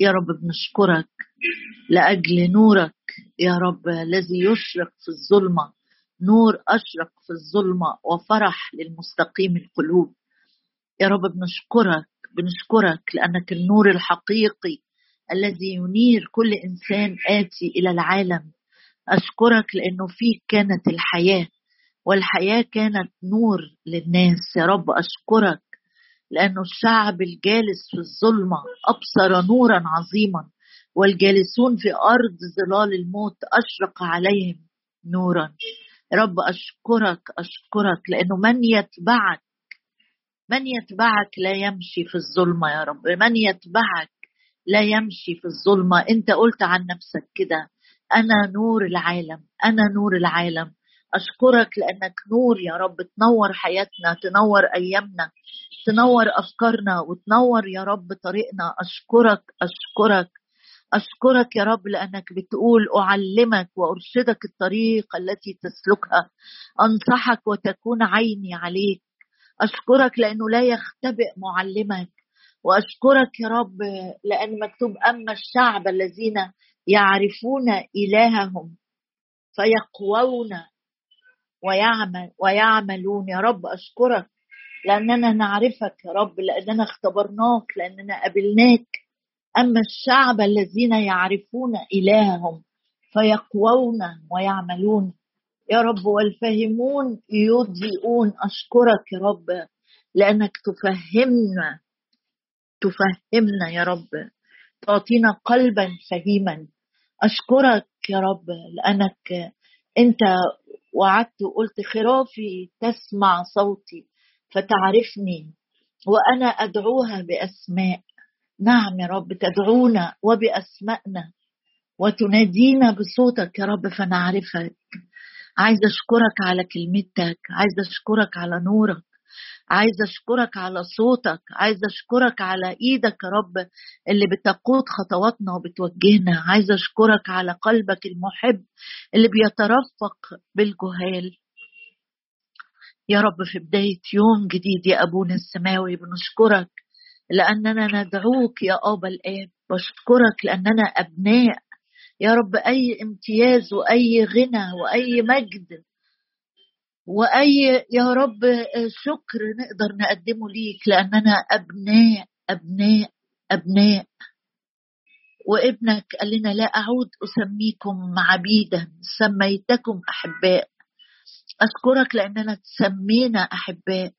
يا رب بنشكرك لأجل نورك يا رب الذي يشرق في الظلمة نور أشرق في الظلمة وفرح للمستقيم القلوب. يا رب بنشكرك بنشكرك لأنك النور الحقيقي الذي ينير كل إنسان آتي إلى العالم. أشكرك لأنه فيك كانت الحياة والحياة كانت نور للناس. يا رب أشكرك لأنه الشعب الجالس في الظلمة أبصر نورا عظيما والجالسون في أرض ظلال الموت أشرق عليهم نورا. رب أشكرك أشكرك لأنه من يتبعك من يتبعك لا يمشي في الظلمة يا رب. من يتبعك لا يمشي في الظلمة. أنت قلت عن نفسك كده أنا نور العالم أنا نور العالم. أشكرك لأنك نور يا رب. تنور حياتنا تنور أيامنا تنور أفكارنا وتنور يا رب طريقنا. أشكرك أشكرك أشكرك يا رب لأنك بتقول أعلمك وأرشدك الطريق التي تسلكها. أنصحك وتكون عيني عليك. أشكرك لأنه لا يختبئ معلمك. وأشكرك يا رب لأن مكتوب أما الشعب الذين يعرفون إلههم فيقوون ويعمل ويعملون. يا رب أشكرك لأننا نعرفك يا رب لأننا اختبرناك لأننا قبلناك أما الشعب الذين يعرفون إلههم فيقوون ويعملون. يا رب والفاهمون يضيئون. أشكرك يا رب لأنك تفهمنا تفهمنا يا رب. تعطينا قلبا فهيما. أشكرك يا رب لأنك أنت وعدت وقلت خرافي تسمع صوتي فتعرفني وأنا أدعوها بأسماء. نعم يا رب تدعونا وبأسمائنا وتنادينا بصوتك يا رب فنعرفك. عايز أشكرك على كلمتك عايز أشكرك على نورك. عايز أشكرك على صوتك عايز أشكرك على إيدك يا رب اللي بتقود خطواتنا وبتوجهنا عايز أشكرك على قلبك المحب اللي بيترفق بالجهال. يا رب في بداية يوم جديد يا أبونا السماوي بنشكرك لأننا ندعوك يا أبا الآب بشكرك لأننا أبناء. يا رب أي امتياز وأي غنى وأي مجد وأي يا رب شكر نقدر نقدمه ليك لأننا أبناء أبناء أبناء. وابنك قال لنا لا أعود أسميكم عبيدا سميتكم أحباء. أشكرك لأننا تسمينا أحباء.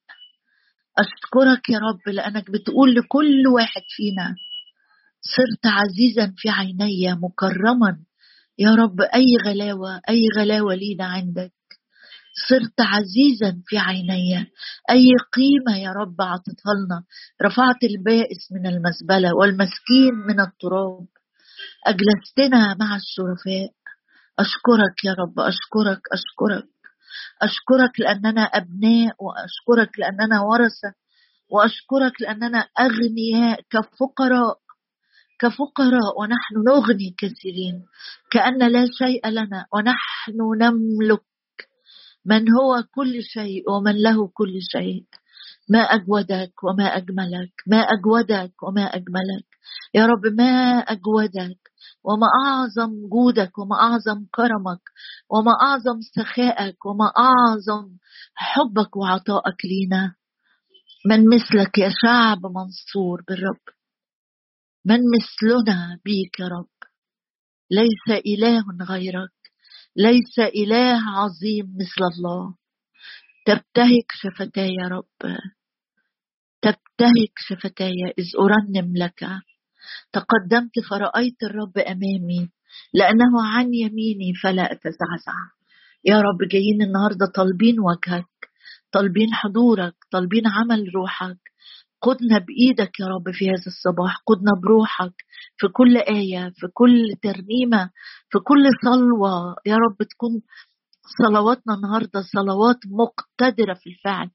أشكرك يا رب لأنك بتقول لكل واحد فينا صرت عزيزا في عيني مكرما. يا رب أي غلاوة أي غلاوة لينا عندك. صرت عزيزا في عيني. أي قيمة يا رب أعطتها لنا؟ رفعت البائس من المزبلة والمسكين من التراب. أجلستنا مع الشرفاء أشكرك يا رب أشكرك أشكرك. أشكرك لأننا أبناء وأشكرك لأننا ورثة وأشكرك لأننا أغنياء كفقراء. كفقراء ونحن نغني كثيرين. كأن لا شيء لنا ونحن نملك من هو كل شيء ومن له كل شيء. ما أجودك وما أجملك. ما أجودك وما أجملك. يا رب ما أجودك. وما أعظم جودك وما أعظم كرمك وما أعظم سخائك وما أعظم حبك وعطائك لينا. من مثلك يا شعب منصور بالرب. من مثلنا بيك يا رب. ليس إله غيرك. ليس إله عظيم مثل الله. تبتهك شفتاي يا رب. تبتهك شفتاي إذ أرنم لك. تقدمت فرأيت الرب أمامي لأنه عن يميني فلا أتزعزع. يا رب جايين النهاردة طالبين وجهك طالبين حضورك طالبين عمل روحك. قدنا بإيدك يا رب في هذا الصباح قدنا بروحك في كل آية في كل ترنيمة في كل صلوة. يا رب تكون صلواتنا النهاردة صلوات مقتدرة في الفعل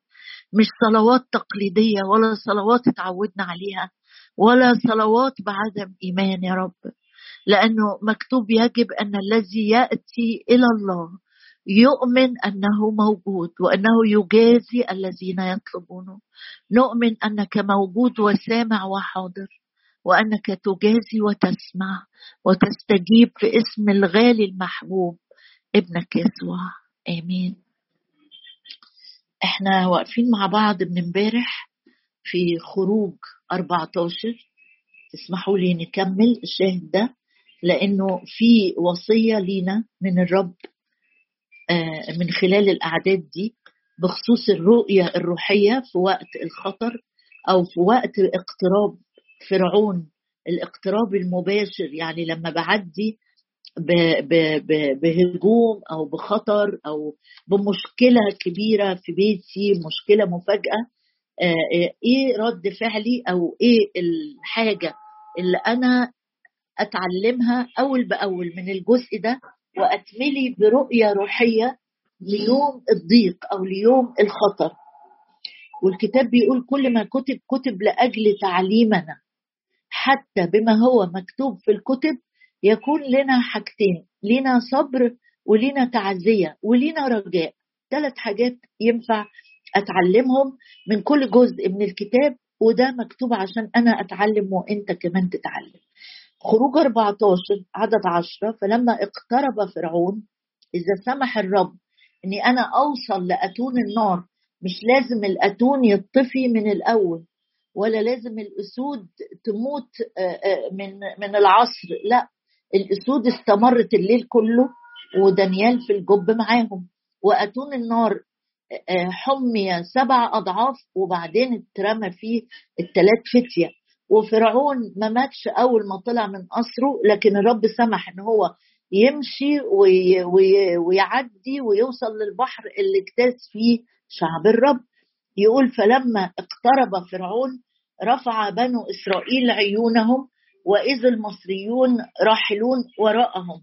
مش صلوات تقليدية ولا صلوات اتعودنا عليها ولا صلوات بعدم إيمان يا رب لأنه مكتوب يجب أن الذي يأتي إلى الله يؤمن أنه موجود وأنه يجازي الذين يطلبونه. نؤمن أنك موجود وسامع وحاضر وأنك تجازي وتسمع وتستجيب في اسم الغالي المحبوب ابنك يسوع. آمين. إحنا واقفين مع بعض من امبارح في خروج 14 تسمحوا لي نكمل الشاهد ده لأنه في وصية لينا من الرب من خلال الأعداد دي بخصوص الرؤية الروحية في وقت الخطر أو في وقت اقتراب فرعون الاقتراب المباشر يعني لما بعدي بهجوم أو بخطر أو بمشكلة كبيرة في بيتي مشكلة مفاجأة آه، إيه رد فعلي أو إيه الحاجة اللي أنا أتعلمها أول بأول من الجزء ده؟ واتملي برؤية روحية ليوم الضيق أو ليوم الخطر. والكتاب بيقول كل ما كتب كتب لأجل تعليمنا. حتى بما هو مكتوب في الكتب يكون لنا حاجتين لنا صبر ولنا تعزية ولنا رجاء. ثلاث حاجات ينفع أتعلمهم من كل جزء من الكتاب وده مكتوب عشان أنا أتعلم وأنت كمان تتعلم. خروج 14 عدد 10 فلما اقترب فرعون إذا سمح الرب إني أنا أوصل لأتون النار مش لازم الأتون يطفي من الأول ولا لازم الأسود تموت من من العصر لا الأسود استمرت الليل كله ودانيال في الجب معاهم وأتون النار حمي سبع أضعاف وبعدين اترمى فيه الثلاث فتية. وفرعون ما ماتش أول ما طلع من قصره لكن الرب سمح إن هو يمشي وي وي ويعدي ويوصل للبحر اللي اجتاز فيه شعب الرب. يقول فلما اقترب فرعون رفع بنو إسرائيل عيونهم وإذ المصريون راحلون وراءهم.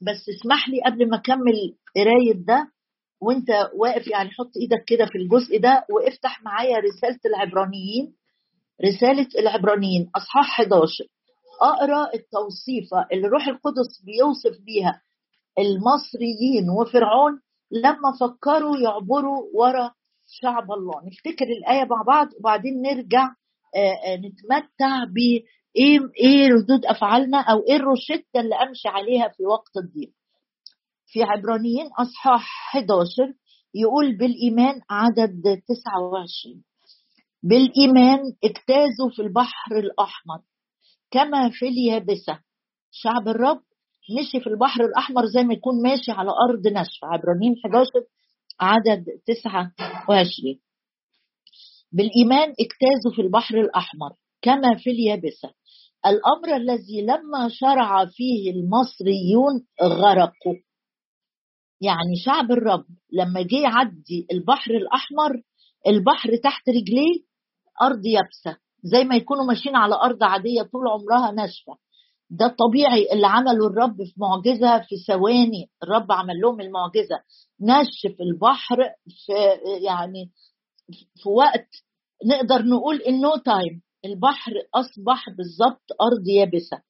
بس اسمح لي قبل ما أكمل قراية ده وأنت واقف يعني حط إيدك كده في الجزء ده وافتح معايا رسالة العبرانيين. رسالة العبرانيين أصحاح 11 أقرأ التوصيفه اللي روح القدس بيوصف بيها المصريين وفرعون لما فكروا يعبروا ورا شعب الله. نفتكر الآية مع بعض وبعدين نرجع نتمتع ب إيه إيه ردود أفعالنا أو إيه الروشتة اللي أمشي عليها في وقت الضيق. في عبرانيين أصحاح 11 يقول بالإيمان عدد 29 بالإيمان اجتازوا في البحر الأحمر كما في اليابسة. شعب الرب مشي في البحر الأحمر زي ما يكون ماشي على أرض ناشفة. عبرانيين 11 عدد 29 بالإيمان اجتازوا في البحر الأحمر كما في اليابسة. الأمر الذي لما شرع فيه المصريون غرقوا. يعني شعب الرب لما جه يعدي البحر الأحمر البحر تحت رجليه أرض يابسة زي ما يكونوا ماشيين على أرض عادية طول عمرها ناشفة. ده الطبيعي اللي عمله الرب في معجزة في ثواني. الرب عمل لهم المعجزة. نشف البحر في يعني في وقت نقدر نقول ان no time البحر أصبح بالظبط أرض يابسة.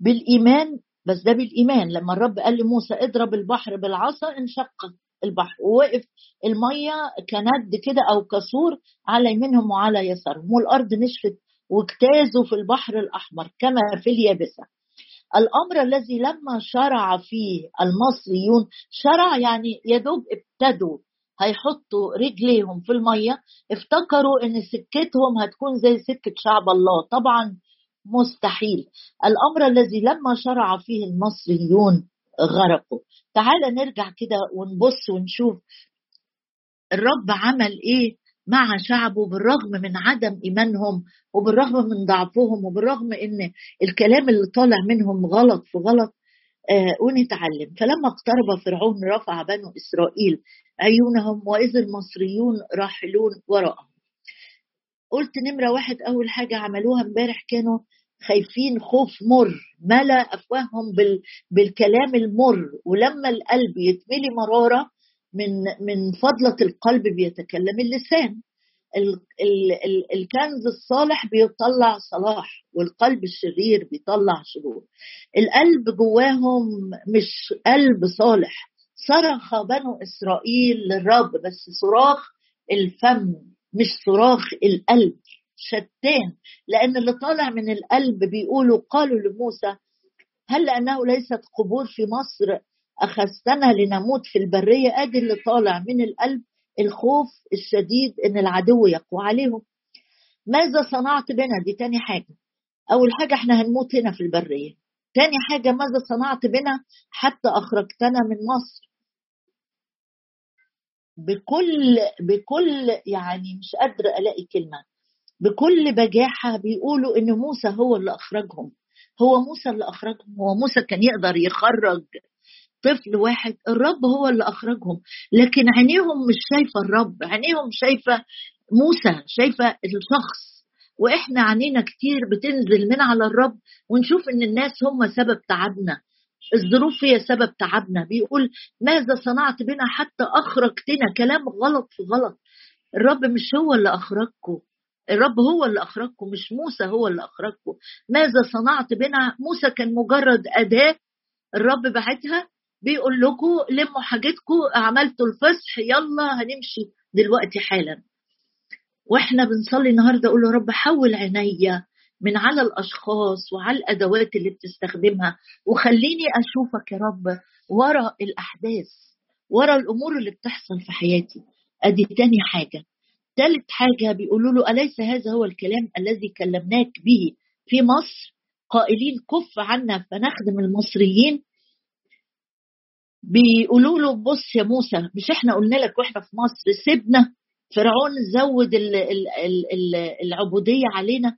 بالإيمان بس ده بالإيمان. لما الرب قال لموسى اضرب البحر بالعصا انشق. البحر. ووقف المية كند كده أو كسور على يمينهم وعلى يسارهم والأرض نشفت واجتازوا في البحر الأحمر كما في اليابسة. الأمر الذي لما شرع فيه المصريون شرع يعني يدوب ابتدوا هيحطوا رجليهم في المية افتكروا إن سكتهم هتكون زي سكة شعب الله طبعا مستحيل. الأمر الذي لما شرع فيه المصريون غرقوا تعال نرجع كده ونبص ونشوف الرب عمل إيه مع شعبه بالرغم من عدم إيمانهم وبالرغم من ضعفهم وبالرغم إن الكلام اللي طالع منهم غلط في غلط آه ونتعلم. فلما اقترب فرعون رفع بنو إسرائيل عيونهم وإذ المصريون راحلون وراءهم. قلت نمرة واحد أول حاجة عملوها امبارح كانوا خايفين خوف مر. ملا أفواههم بال... بالكلام المر. ولما القلب يتملي مرارة من من فضلة القلب بيتكلم اللسان. ال... ال... ال... الكنز الصالح بيطلع صلاح والقلب الشرير بيطلع شرور. القلب جواهم مش قلب صالح. صرخ بنو إسرائيل للرب بس صراخ الفم مش صراخ القلب. شتان لأن اللي طالع من القلب بيقولوا قالوا لموسى هل لأنه ليست قبور في مصر أخذتنا لنموت في البرية؟ أدي اللي طالع من القلب الخوف الشديد إن العدو يقوى عليهم. ماذا صنعت بنا؟ دي تاني حاجة. أول حاجة إحنا هنموت هنا في البرية. تاني حاجة ماذا صنعت بنا؟ حتى أخرجتنا من مصر. بكل بكل يعني مش قادرة ألاقي كلمة. بكل بجاحة بيقولوا إن موسى هو اللي أخرجهم. هو موسى اللي أخرجهم. هو موسى كان يقدر يخرج طفل واحد. الرب هو اللي أخرجهم. لكن عينيهم مش شايفة الرب. عينيهم شايفة موسى شايفة الشخص. وإحنا عينينا كتير بتنزل من على الرب ونشوف إن الناس هم سبب تعبنا. الظروف هي سبب تعبنا. بيقول ماذا صنعت بنا حتى أخرجتنا؟ كلام غلط في غلط. الرب مش هو اللي أخرجكم. الرب هو اللي أخرجكم مش موسى هو اللي أخرجكم. ماذا صنعت بنا؟ موسى كان مجرد أداة الرب بعتها بيقول لكم لموا حاجتكم عملتوا الفصح يلا هنمشي دلوقتي حالا. وإحنا بنصلي النهارده أقول له رب حول عينيا من على الأشخاص وعلى الأدوات اللي بتستخدمها وخليني أشوفك يا رب ورا الأحداث ورا الأمور اللي بتحصل في حياتي. أدي تاني حاجة. ثالث حاجة بيقولوا له أليس هذا هو الكلام الذي كلمناك به في مصر؟ قائلين كف عنا فنخدم المصريين. بيقولوا له بص يا موسى مش إحنا قلنا لك وإحنا في مصر سيبنا فرعون زود العبودية علينا.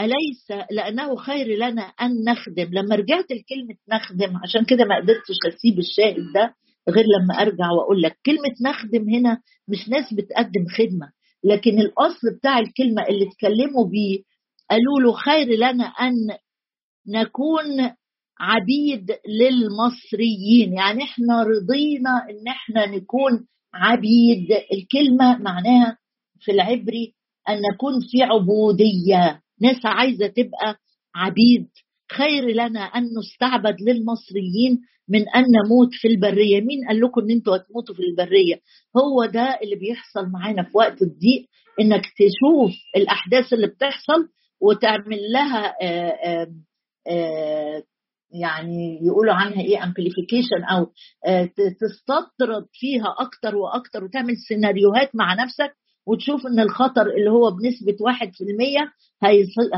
أليس لأنه خير لنا أن نخدم؟ لما رجعت لكلمة نخدم عشان كده ما قدرتش أسيب الشاهد ده. غير لما أرجع وأقول لك كلمة نخدم هنا مش ناس بتقدم خدمة لكن الأصل بتاع الكلمة اللي اتكلموا بيه قالوا له خير لنا أن نكون عبيد للمصريين يعني إحنا رضينا إن إحنا نكون عبيد. الكلمة معناها في العبري أن نكون في عبودية ناس عايزة تبقى عبيد. خير لنا أن نستعبد للمصريين من أن نموت في البرية. مين قال لكم أن أنتوا هتموتوا في البرية؟ هو ده اللي بيحصل معانا في وقت الضيق إنك تشوف الأحداث اللي بتحصل وتعمل لها آآ آآ يعني يقولوا عنها إيه امبليفيكيشن أو تستطرد فيها أكتر وأكتر وتعمل سيناريوهات مع نفسك وتشوف إن الخطر اللي هو بنسبة 1%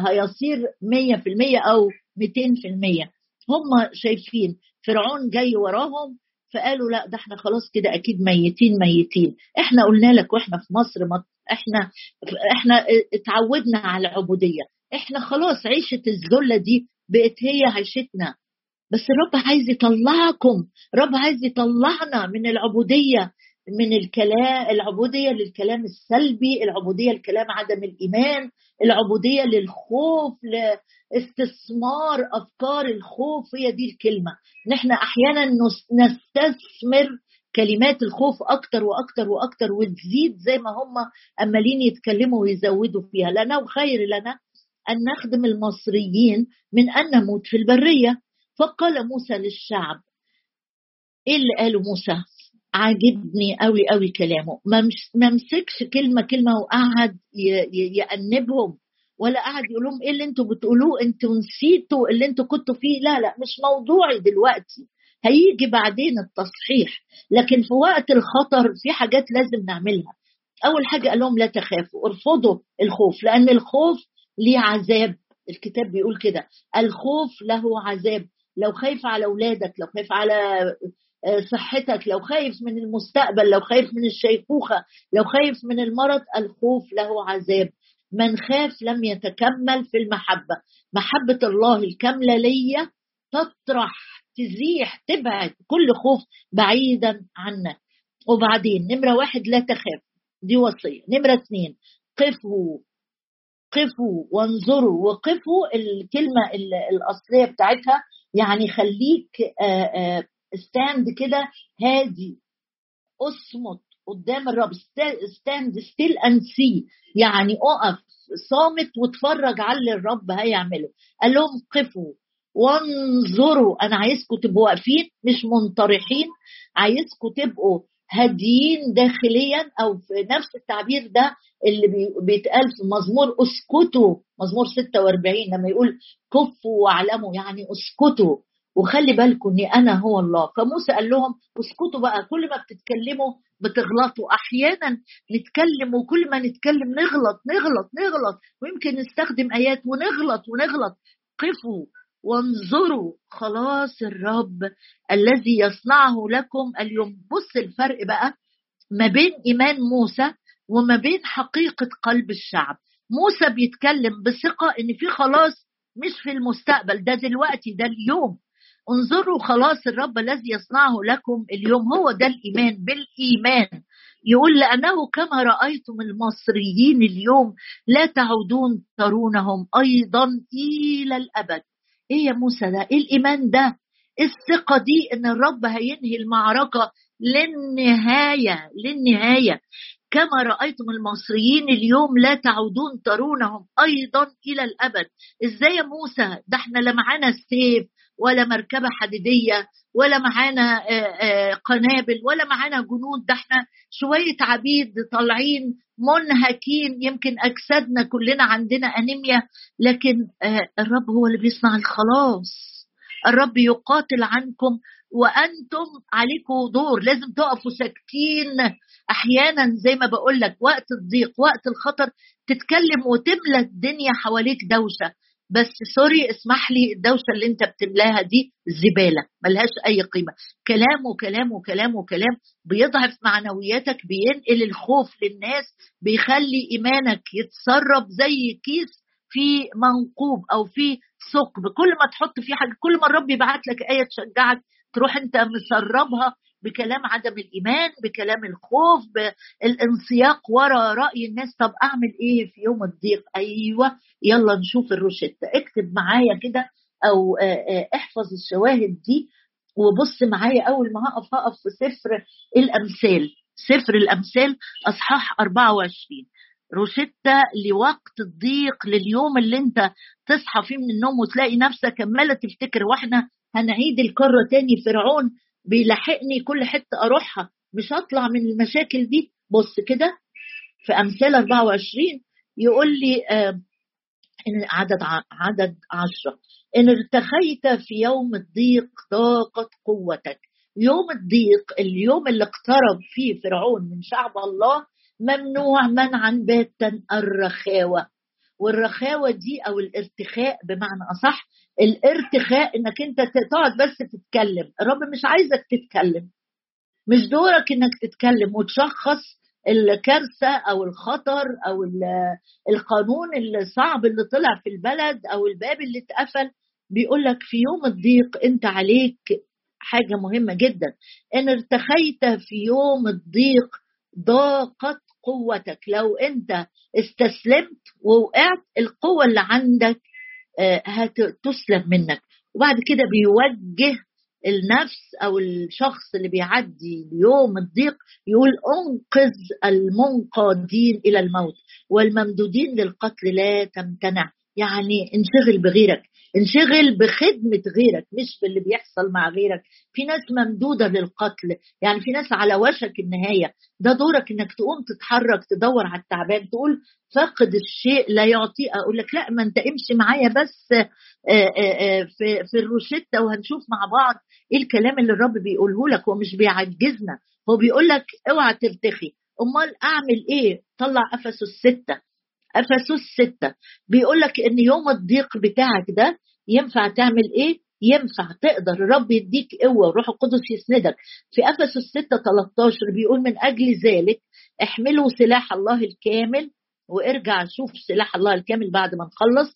هيصير 100% أو 200% هم شايفين فرعون جاي وراهم فقالوا لا ده إحنا خلاص كده أكيد ميتين ميتين. إحنا قلنا لك وإحنا في مصر ما إحنا إحنا اتعودنا على العبودية. إحنا خلاص عيشة الذلة دي بقت هي عيشتنا. بس الرب عايز يطلعكم الرب عايز يطلعنا من العبودية. من الكلام العبودية للكلام السلبي العبودية لكلام عدم الإيمان العبودية للخوف لاستثمار أفكار الخوف. هي دي الكلمة. نحن أحيانا نستثمر كلمات الخوف أكتر وأكتر وأكتر وتزيد زي ما هم امالين يتكلموا ويزودوا فيها. لنا وخير لنا أن نخدم المصريين من أن نموت في البرية. فقال موسى للشعب إيه اللي قاله موسى عاجبني قوي قوي كلامه. ما مسكش كلمه كلمة وقعد يأنبهم ولا قعد يقول لهم إيه اللي أنتوا بتقولوه؟ أنتوا نسيتوا اللي أنتوا كنتوا فيه. لا لا مش موضوعي دلوقتي. هيجي بعدين التصحيح. لكن في وقت الخطر في حاجات لازم نعملها. أول حاجة قال لهم لا تخافوا ارفضوا الخوف لأن الخوف ليه عذاب. الكتاب بيقول كده. الخوف له عذاب. لو خايف على أولادك لو خايف على صحتك لو خايف من المستقبل لو خايف من الشيخوخة لو خايف من المرض الخوف له عذاب. من خاف لم يتكمل في المحبة. محبة الله الكاملة ليا تطرح تزيح تبعد كل خوف بعيدا عنك. وبعدين نمرة واحد لا تخاف. دي وصية. نمرة اثنين قفوا قفوا وانظروا. وقفوا الكلمة الأصلية بتاعتها يعني خليك stand كده هادي أصمت قدام الرب stand still and see يعني أقف صامت واتفرج على اللي الرب هيعمله. قال لهم قفوا وانظروا. أنا عايزكم تبقوا واقفين مش منطرحين. عايزكم تبقوا هاديين داخليا أو في نفس التعبير ده اللي بيتقال في مزمور اسكتوا. مزمور 46 لما يقول كفوا واعلموا. يعني اسكتوا. وخلي بالكم إني أنا هو الله. فموسى قال لهم اسكتوا بقى كل ما بتتكلموا بتغلطوا. أحيانا نتكلم وكل ما نتكلم نغلط نغلط نغلط. ويمكن نستخدم آيات ونغلط ونغلط. قفوا وانظروا. خلاص الرب الذي يصنعه لكم اليوم. بص الفرق بقى ما بين إيمان موسى وما بين حقيقة قلب الشعب. موسى بيتكلم بثقة إن في خلاص مش في المستقبل ده دلوقتي ده اليوم. انظروا خلاص الرب الذي يصنعه لكم اليوم هو ده الإيمان بالإيمان. يقول لأنه كما رأيتم المصريين اليوم لا تعودون ترونهم أيضا إلى الأبد. إيه يا موسى ده؟ إيه الإيمان ده؟ الثقة دي إن الرب هينهي المعركة للنهاية للنهاية. كما رأيتم المصريين اليوم لا تعودون ترونهم أيضا إلى الأبد. إزاي يا موسى؟ ده إحنا لا معانا السيف ولا مركبة حديدية ولا معانا قنابل ولا معانا جنود. ده إحنا شوية عبيد طالعين منهكين. يمكن أجسادنا كلنا عندنا أنيميا لكن الرب هو اللي بيصنع الخلاص الرب يقاتل عنكم وأنتم عليكم دور. لازم تقفوا ساكتين أحيانا زي ما بقول لك وقت الضيق وقت الخطر تتكلم وتملى الدنيا حواليك دوشة. بس سوري اسمح لي الدوشة اللي انت بتملاها دي زبالة ملهاش أي قيمة. كلام وكلام وكلام وكلام بيضعف معنوياتك بينقل الخوف للناس بيخلي إيمانك يتسرب زي كيس في منقوب أو في ثقب. كل ما تحط فيه حاجة كل ما الرب يبعت لك آية تشجعك تروح انت مسربها بكلام عدم الإيمان بكلام الخوف بالانسياق ورا رأي الناس. طب أعمل إيه في يوم الضيق؟ أيوه يلا نشوف الروشتة. اكتب معايا كده أو احفظ الشواهد دي. وبص معايا أول ما هقف هقف في سفر الأمثال. سفر الأمثال أصحاح 24 روشتة لوقت الضيق لليوم اللي أنت تصحى فيه من النوم وتلاقي نفسك عمالة تفتكر وإحنا هنعيد الكرة تاني فرعون بيلاحقني كل حتة أروحها مش هطلع من المشاكل دي. بص كده في أمثال 24 يقول لي آه إن عدد عدد عشرة إن ارتخيت في يوم الضيق ضاقت قوتك. يوم الضيق اليوم اللي اقترب فيه فرعون من شعب الله ممنوع منعا باتا الرخاوة. والرخاوة دي أو الارتخاء بمعنى أصح الارتخاء انك انت تقعد بس تتكلم. الرب مش عايزك تتكلم. مش دورك انك تتكلم. وتشخص الكارثة أو الخطر أو القانون الصعب اللي طلع في البلد أو الباب اللي اتقفل. بيقول لك في يوم الضيق أنت عليك حاجة مهمة جدا. إن ارتخيت في يوم الضيق ضاقت قوتك. لو أنت استسلمت ووقعت القوة اللي عندك هتسلب منك. وبعد كده بيوجه النفس أو الشخص اللي بيعدي يوم الضيق يقول أنقذ المنقادين إلى الموت والممدودين للقتل لا تمتنع. يعني انشغل بغيرك. انشغل بخدمة غيرك مش باللي بيحصل مع غيرك. في ناس ممدودة للقتل يعني في ناس على وشك النهاية. ده دورك إنك تقوم تتحرك تدور على التعبان تقول فقد الشيء لا يعطيه أقول لك لا ما أنت امشي معايا بس في في الروشتة وهنشوف مع بعض إيه الكلام اللي الرب بيقوله لك هو مش بيعجزنا. هو بيقول لك اوعى ترتخي. أمال أعمل إيه؟ طلع افسس سته أفسس ستة. بيقول لك إن يوم الضيق بتاعك ده ينفع تعمل إيه؟ ينفع تقدر. الرب يديك قوة والروح القدس يسندك. في أفسس 6 13 بيقول من أجل ذلك احملوا سلاح الله الكامل وارجع شوف سلاح الله الكامل بعد ما نخلص.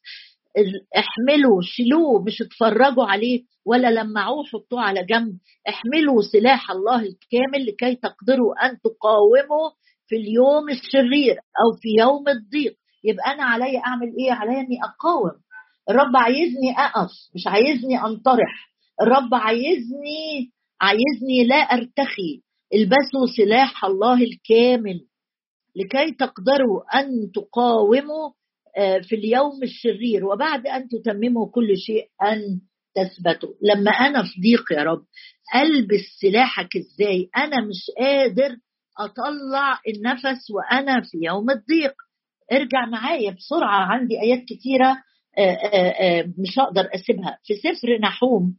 احملوا شيلوه مش اتفرجوا عليه ولا لمعوه حطوه على جنب. احملوا سلاح الله الكامل لكي تقدروا أن تقاوموا في اليوم الشرير أو في يوم الضيق. يبقى أنا عليا أعمل إيه؟ عليا إني أقاوم. الرب عايزني أقف مش عايزني أنطرح. الرب عايزني عايزني لا أرتخي. البسوا سلاح الله الكامل. لكي تقدروا أن تقاوموا في اليوم الشرير. وبعد أن تتمموا كل شيء أن تثبتوا. لما أنا في ضيق يا رب ألبس سلاحك إزاي؟ أنا مش قادر أطلع النفس وأنا في يوم الضيق. ارجع معايا بسرعة عندي آيات كتيرة آه، آه، آه، مش هقدر أسيبها. في سفر نحوم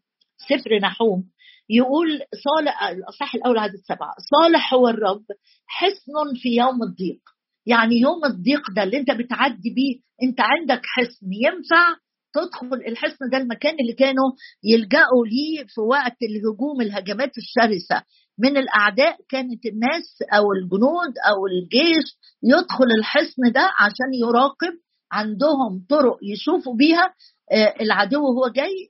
سفر نحوم يقول صالح الاصح الأول عدد سبعة صالح هو الرب حصن في يوم الضيق. يعني يوم الضيق ده اللي انت بتعدي بيه انت عندك حصن ينفع تدخل الحصن ده المكان اللي كانوا يلجأوا ليه في وقت الهجوم الهجمات الشرسة. من الأعداء كانت الناس أو الجنود أو الجيش يدخل الحصن ده عشان يراقب عندهم طرق يشوفوا بيها آه، العدو هو جاي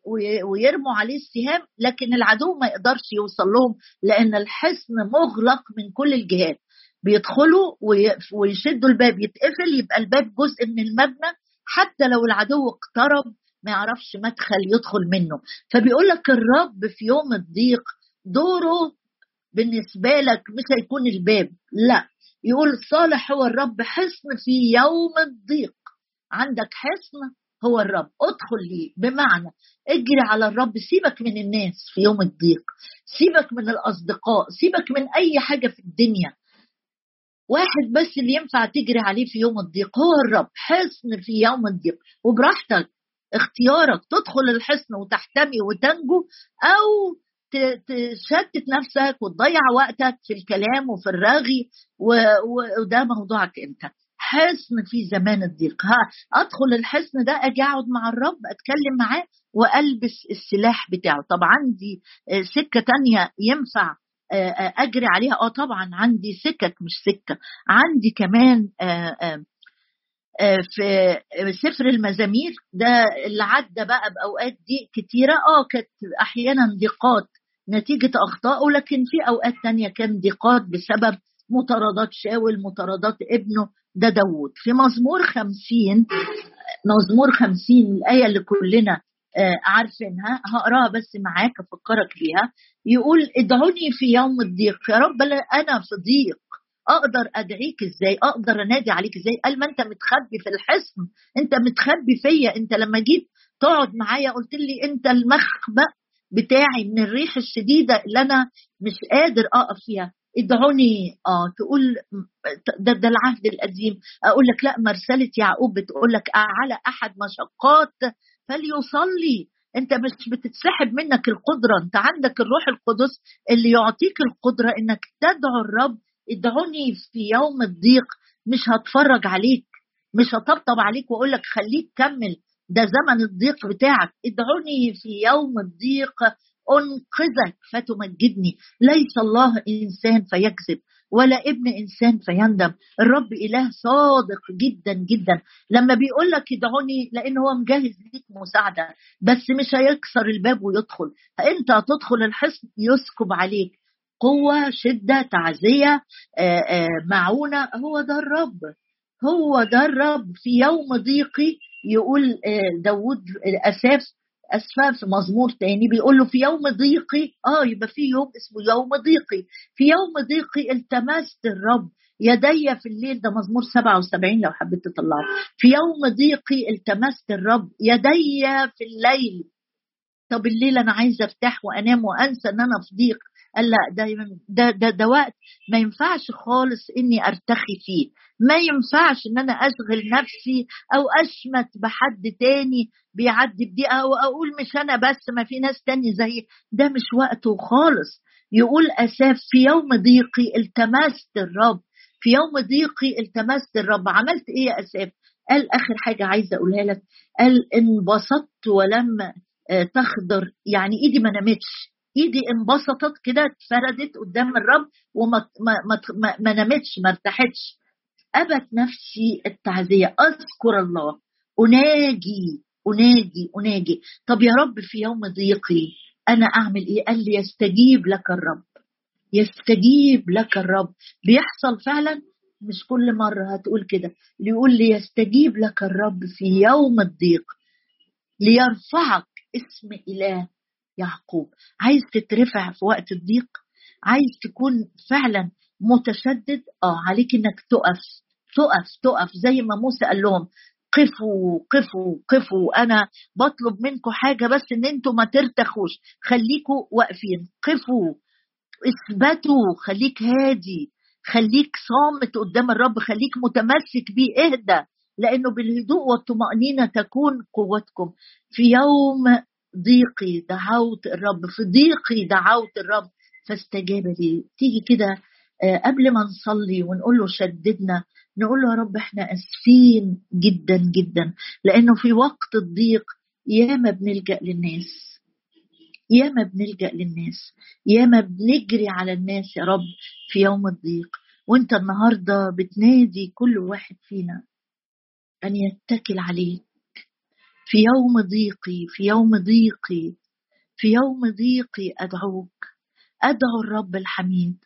ويرموا عليه السهام لكن العدو ما يقدرش يوصل لهم لأن الحصن مغلق من كل الجهات. بيدخلوا ويشدوا الباب يتقفل يبقى الباب جزء من المبنى حتى لو العدو اقترب ما يعرفش مدخل يدخل منه. فبيقول لك الرب في يوم الضيق دوره بالنسبة لك مش هيكون الباب لا. يقول صالح هو الرب حصن في يوم الضيق. عندك حصن هو الرب. ادخل ليه؟ بمعنى اجري على الرب سيبك من الناس في يوم الضيق سيبك من الأصدقاء سيبك من أي حاجة في الدنيا. واحد بس اللي ينفع تجري عليه في يوم الضيق هو الرب. حصن في يوم الضيق. وبراحتك اختيارك تدخل الحصن وتحتمي وتنجو أو تشتت نفسك وتضيع وقتك في الكلام وفي الرغي وده موضوعك انت. حصن في زمان الضيق. ها أدخل الحصن ده أجي أقعد مع الرب أتكلم معاه وألبس السلاح بتاعه. طب عندي سكة تانية ينفع آه، آه، أجري عليها؟ آه طبعا عندي سكك مش سكة. عندي كمان آه، في سفر المزامير. ده اللي عدى بقى بأوقات ضيق كتيرة. آه كانت أحيانا ضيقات. نتيجة اخطائه لكن في أوقات تانية كان ضيقات بسبب مطاردات شاول مطاردات ابنه ده داوود. في مزمور خمسين مزمور خمسين الآية اللي كلنا آه، عارفينها هقراها بس معاك أفكرك بيها. يقول ادعوني في يوم الضيق. يا رب أنا في ضيق. أقدر أدعيك إزاي؟ أقدر أنادي عليك إزاي؟ قال ما أنت متخبي في الحصن. أنت متخبي فيا. أنت لما جيت تقعد معايا قلت لي أنت المخبأ. بتاعي من الريح الشديدة اللي أنا مش قادر أقف فيها. ادعوني آه تقول ده ده العهد القديم. أقول لك لا مرسلة يعقوب بتقول لك على أحد مشقات فليصلي. أنت مش بتتسحب منك القدرة. أنت عندك الروح القدس اللي يعطيك القدرة إنك تدعو الرب. ادعوني في يوم الضيق. مش هتفرج عليك مش هطبطب عليك وأقول لك خليك كمل. ده زمن الضيق بتاعك. ادعوني في يوم الضيق أنقذك فتمجدني. ليس الله إنسان فيكذب ولا ابن إنسان فيندم. الرب إله صادق جدا جدا. لما بيقول لك ادعوني لأن هو مجهز ليك مساعدة بس مش هيكسر الباب ويدخل. انت هتدخل الحصن يسكب عليك. قوة شدة تعزية آه، آه، معونة. هو ده الرب. هو ده الرب في يوم ضيقي يقول آه، داود أساف اسفه في مزمور تاني بيقول له في يوم ضيقي آه يبقى في يوم اسمه يوم ضيقي. في يوم ضيقي التمست الرب يدي في الليل ده مزمور 77 لو حبيت تطلعه. في يوم ضيقي التمست الرب يدي في الليل. طب الليل أنا عايزه أرتاح وأنام وأنسى إن أنا في ضيق. لا ده ده ده, وقت ما ينفعش خالص إني أرتخي فيه. ما ينفعش إن أنا أشغل نفسي أو أشمت بحد تاني بيعدي بدقيقة أو أقول مش أنا بس ما في ناس تاني زي ده مش وقته خالص. يقول أساف في يوم ضيقي التمست الرب. في يوم ضيقي التمست الرب. عملت إيه يا أساف؟ قال آخر حاجة عايزة أقولها لك. قال انبسطت ولم آه، تخضر. يعني إيدي ما نامتش إيدي انبسطت كده اتفردت قدام الرب وما ما, ما, ما نامتش ما ارتاحتش. أبت نفسي التعزية. أذكر الله. أناجي أناجي أناجي. طب يا رب في يوم ضيقي أنا أعمل إيه؟ قال لي يستجيب لك الرب. يستجيب لك الرب. بيحصل فعلا؟ مش كل مرة. هتقول كده. يقول لي يستجيب لك الرب في يوم الضيق ليرفعك اسم إله. يعقوب. عايز تترفع في وقت الضيق؟ عايز تكون فعلا متشدد؟ آه عليك إنك تقف. تقف تقف. زي ما موسى قال لهم قفوا قفوا قفوا. أنا بطلب منكم حاجة بس إن أنتم ما ترتخوش خليكوا واقفين. قفوا. اثبتوا. خليك هادي. خليك صامت قدام الرب. خليك متمسك بيه. اهدى. لأنه بالهدوء والطمأنينة تكون قوتكم. في يوم ضيقي دعوت الرب في ضيقي دعوت الرب. فاستجاب لي. تيجي كده آه، قبل ما نصلي ونقول له شددنا نقول له يا رب إحنا آسفين جدا جدا لأنه في وقت الضيق ياما بنلجأ للناس ياما بنلجأ للناس ياما بنجري على الناس يا رب في يوم الضيق. وأنت النهارده بتنادي كل واحد فينا أن يتكل عليك في يوم ضيقي في يوم ضيقي في يوم ضيقي أدعوك أدعو الرب الحميد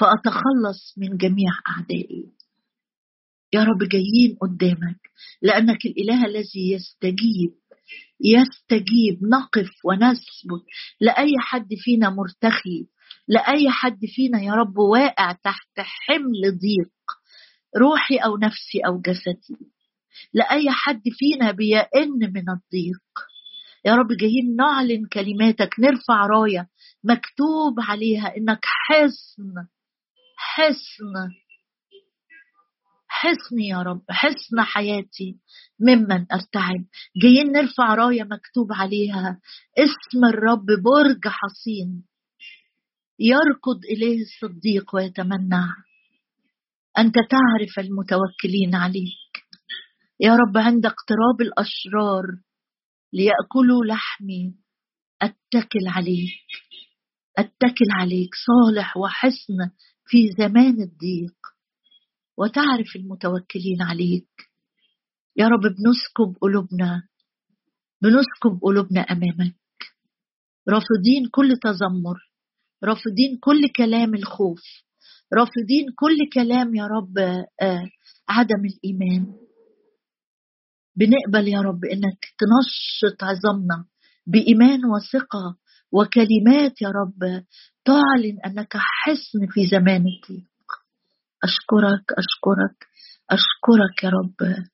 فأتخلص من جميع أعدائي. يا رب جايين قدامك لأنك الإله الذي يستجيب يستجيب نقف ونثبت. لأي حد فينا مرتخي لأي حد فينا يا رب واقع تحت حمل ضيق روحي أو نفسي أو جسدي. لأي حد فينا بيئن من الضيق. يا رب جايين نعلن كلماتك نرفع راية مكتوب عليها إنك حصن حصن حصن يا رب حصن حياتي ممن أرتعب. جايين نرفع راية مكتوب عليها اسم الرب برج حصين. يركض إليه الصديق ويتمنى. أنت تعرف المتوكلين عليك يا رب عند اقتراب الأشرار ليأكلوا لحمي أتكل عليك أتكل عليك صالح وحسن في زمان الضيق. وتعرف المتوكلين عليك. يا رب بنسكب قلوبنا بنسكب قلوبنا أمامك. رافضين كل تذمر رافضين كل كلام الخوف رافضين كل كلام يا رب آه عدم الإيمان. بنقبل يا رب إنك تنشط عظامنا بإيمان وثقة وكلمات يا رب تعلن أنك حصن في زمان الضيق أشكرك أشكرك أشكرك يا رب.